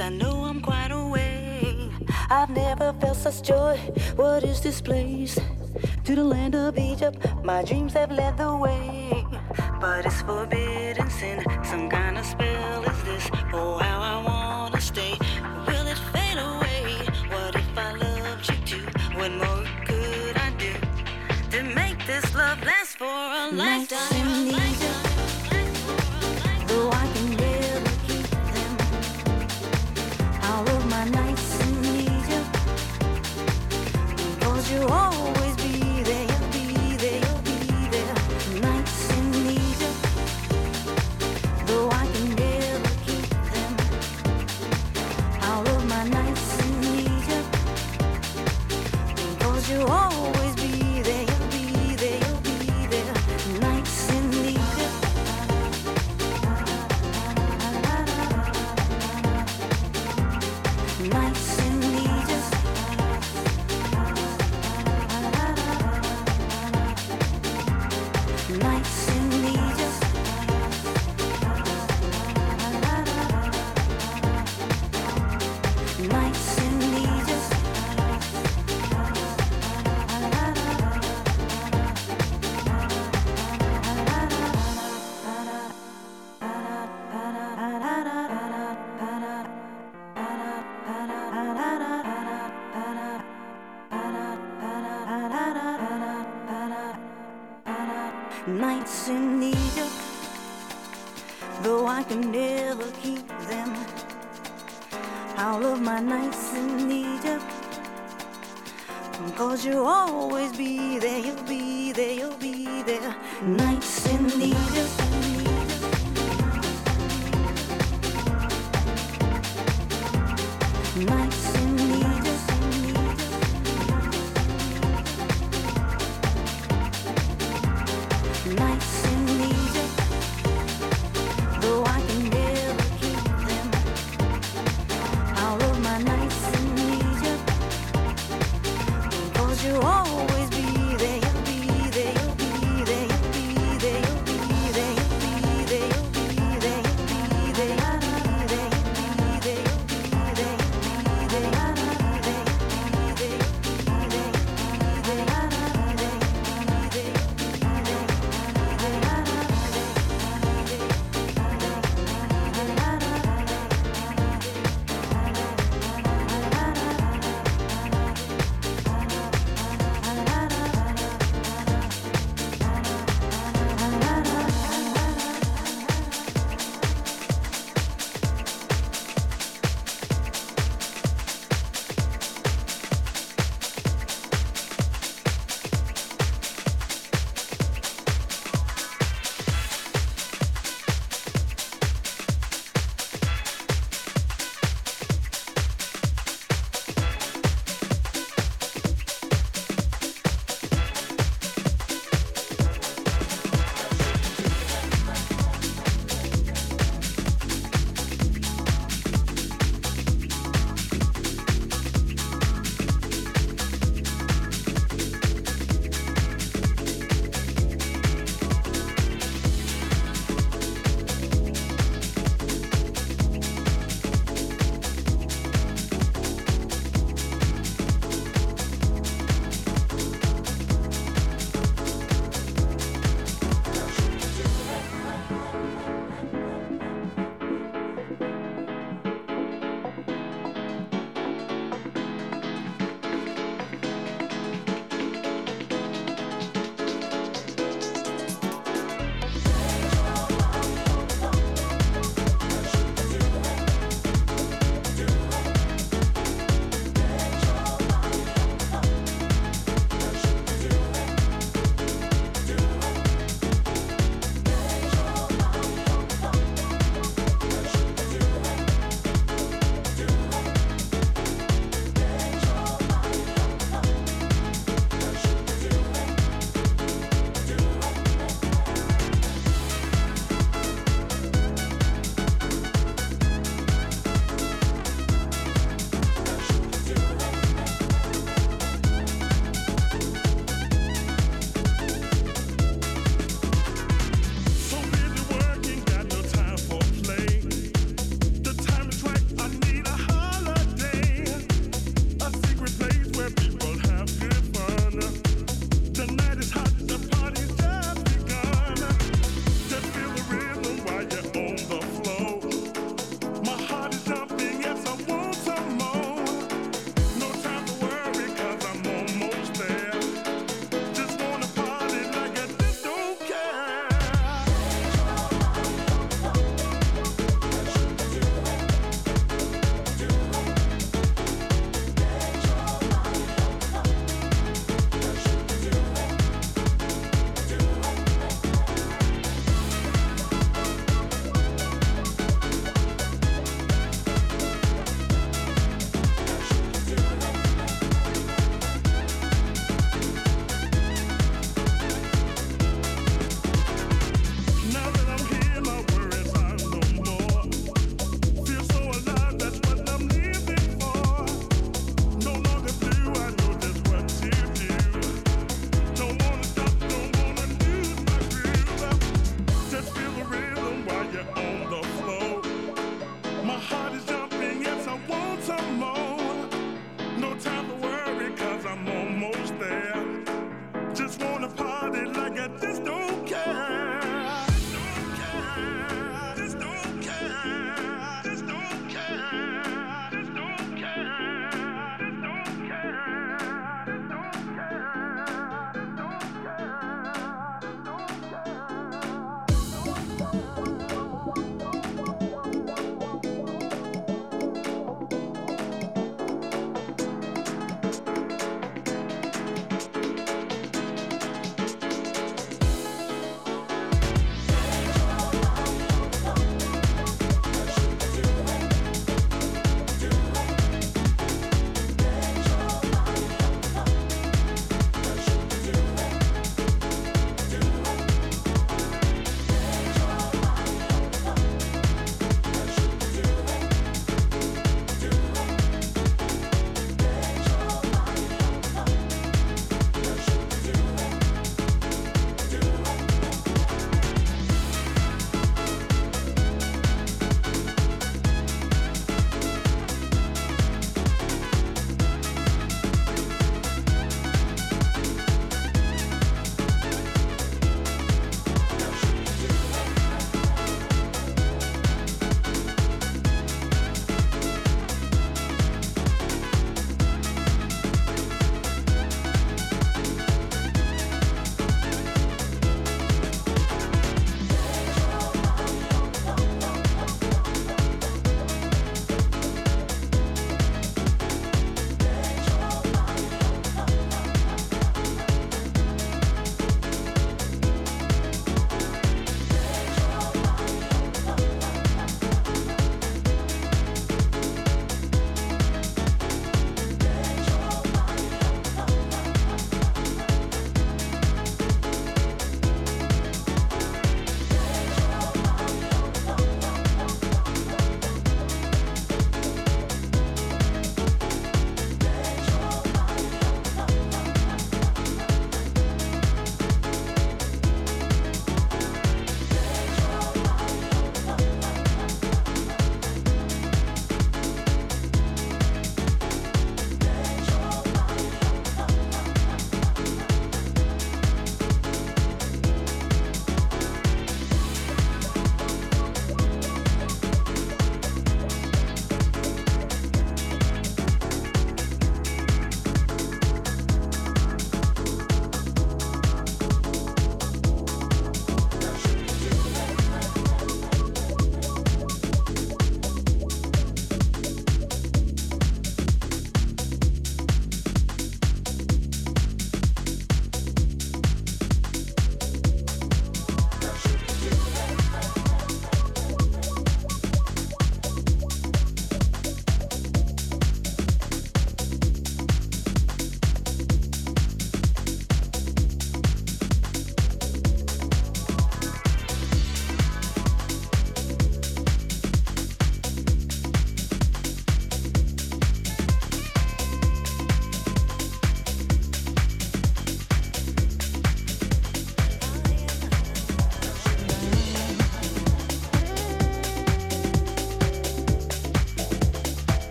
I know I'm quite away. I've never felt such joy. What is this place? To the land of Egypt, my dreams have led the way. But it's forbidden. lights.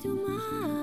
do.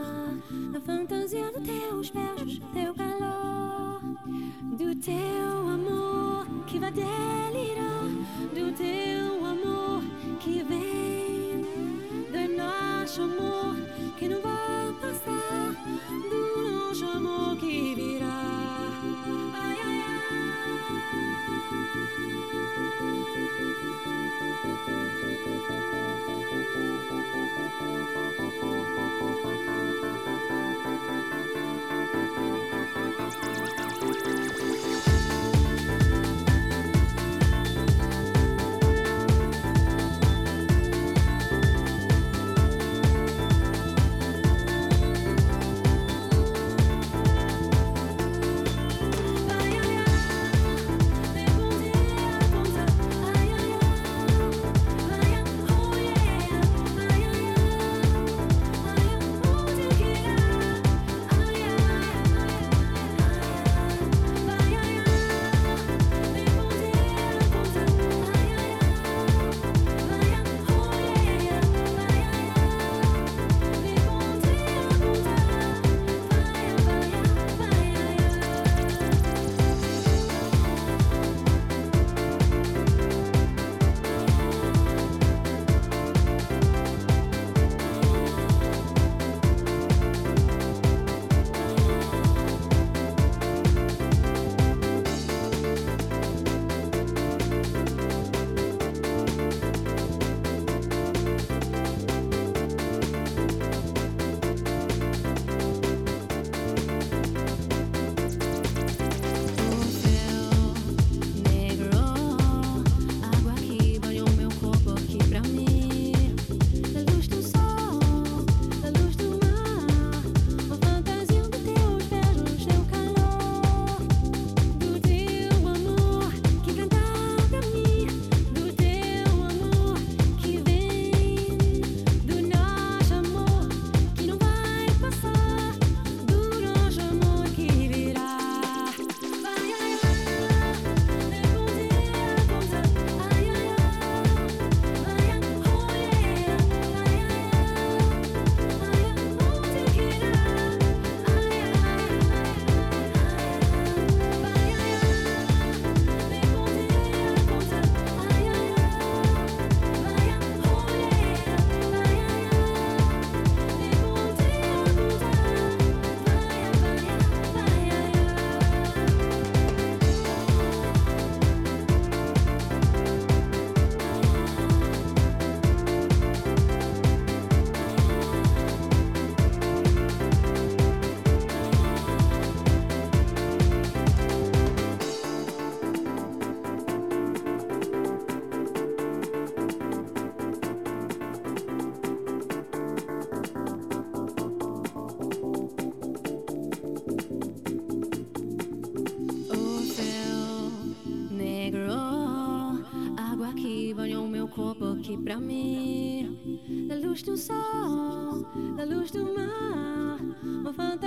luz do sol, da luz do mar, uma fantasia.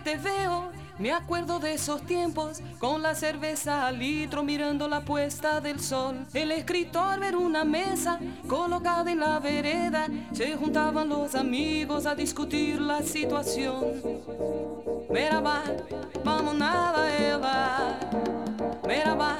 Te veo, me acuerdo de esos tiempos, con la cerveza al litro mirando la puesta del sol. El escritor ver una mesa colocada en la vereda, se juntaban los amigos a discutir la situación. Merhaba, vamos nada. Merhaba,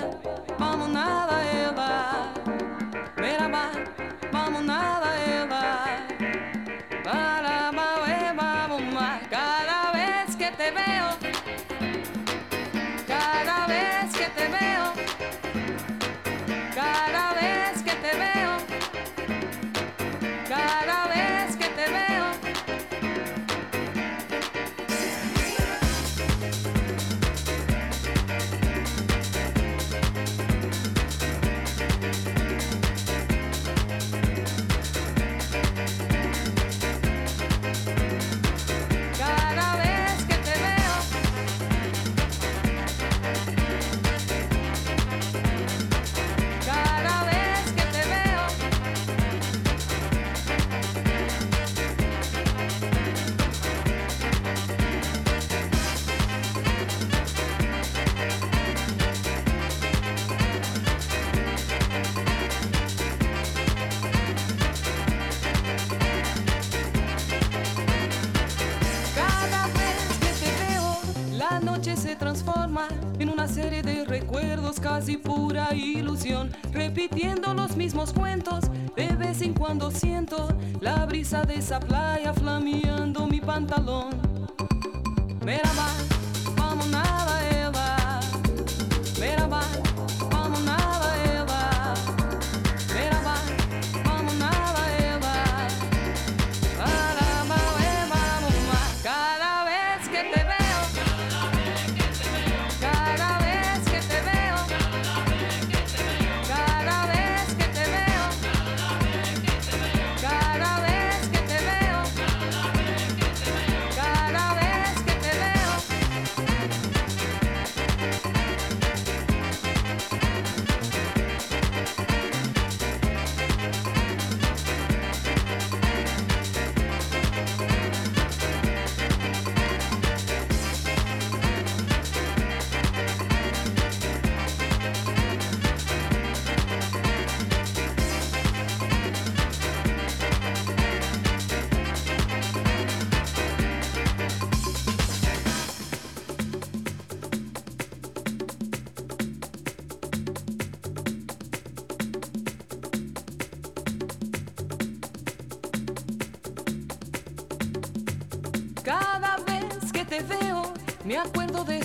repitiendo los mismos cuentos. De vez en cuando siento la brisa de esa playa flameando mi pantalón.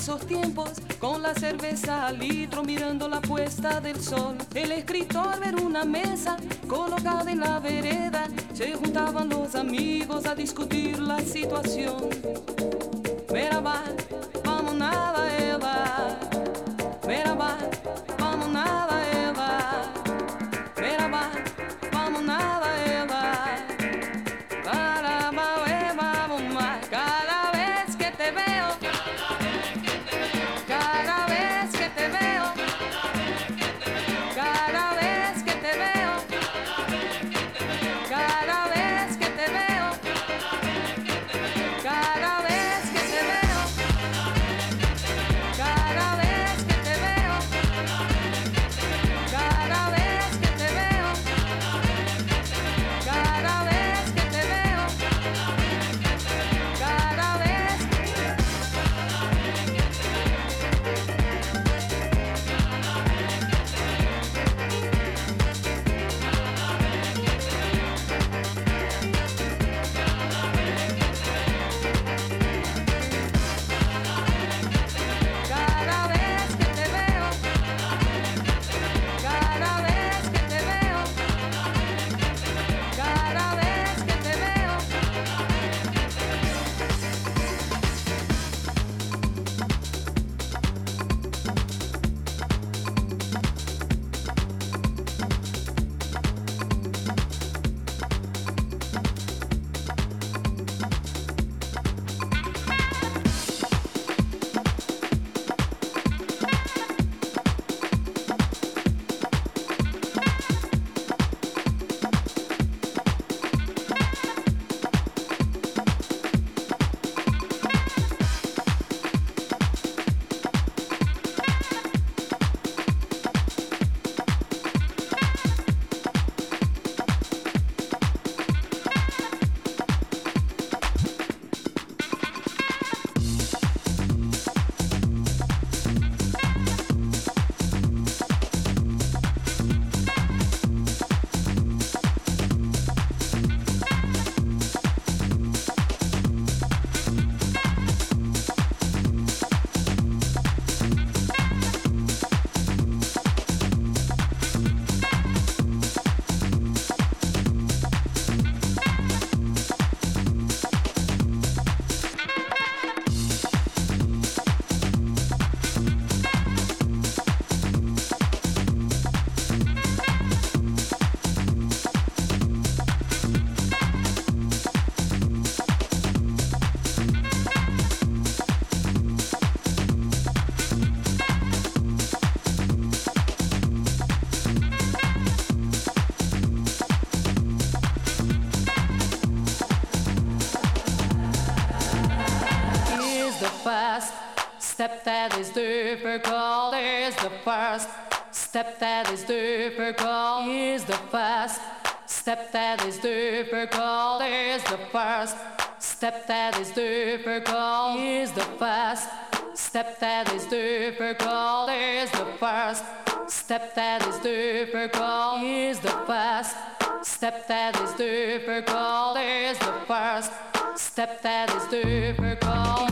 Esos tiempos, con la cerveza al litro mirando la puesta del sol. El escritor ver una mesa colocada en la vereda, se juntaban los amigos a discutir la situación. Is difficult. Is the first step that is difficult. Is the first step that is difficult. Is the first step that is difficult. Is the first step that is difficult. Is the first step that is difficult. Is the first step that is difficult. Is the first step that is difficult.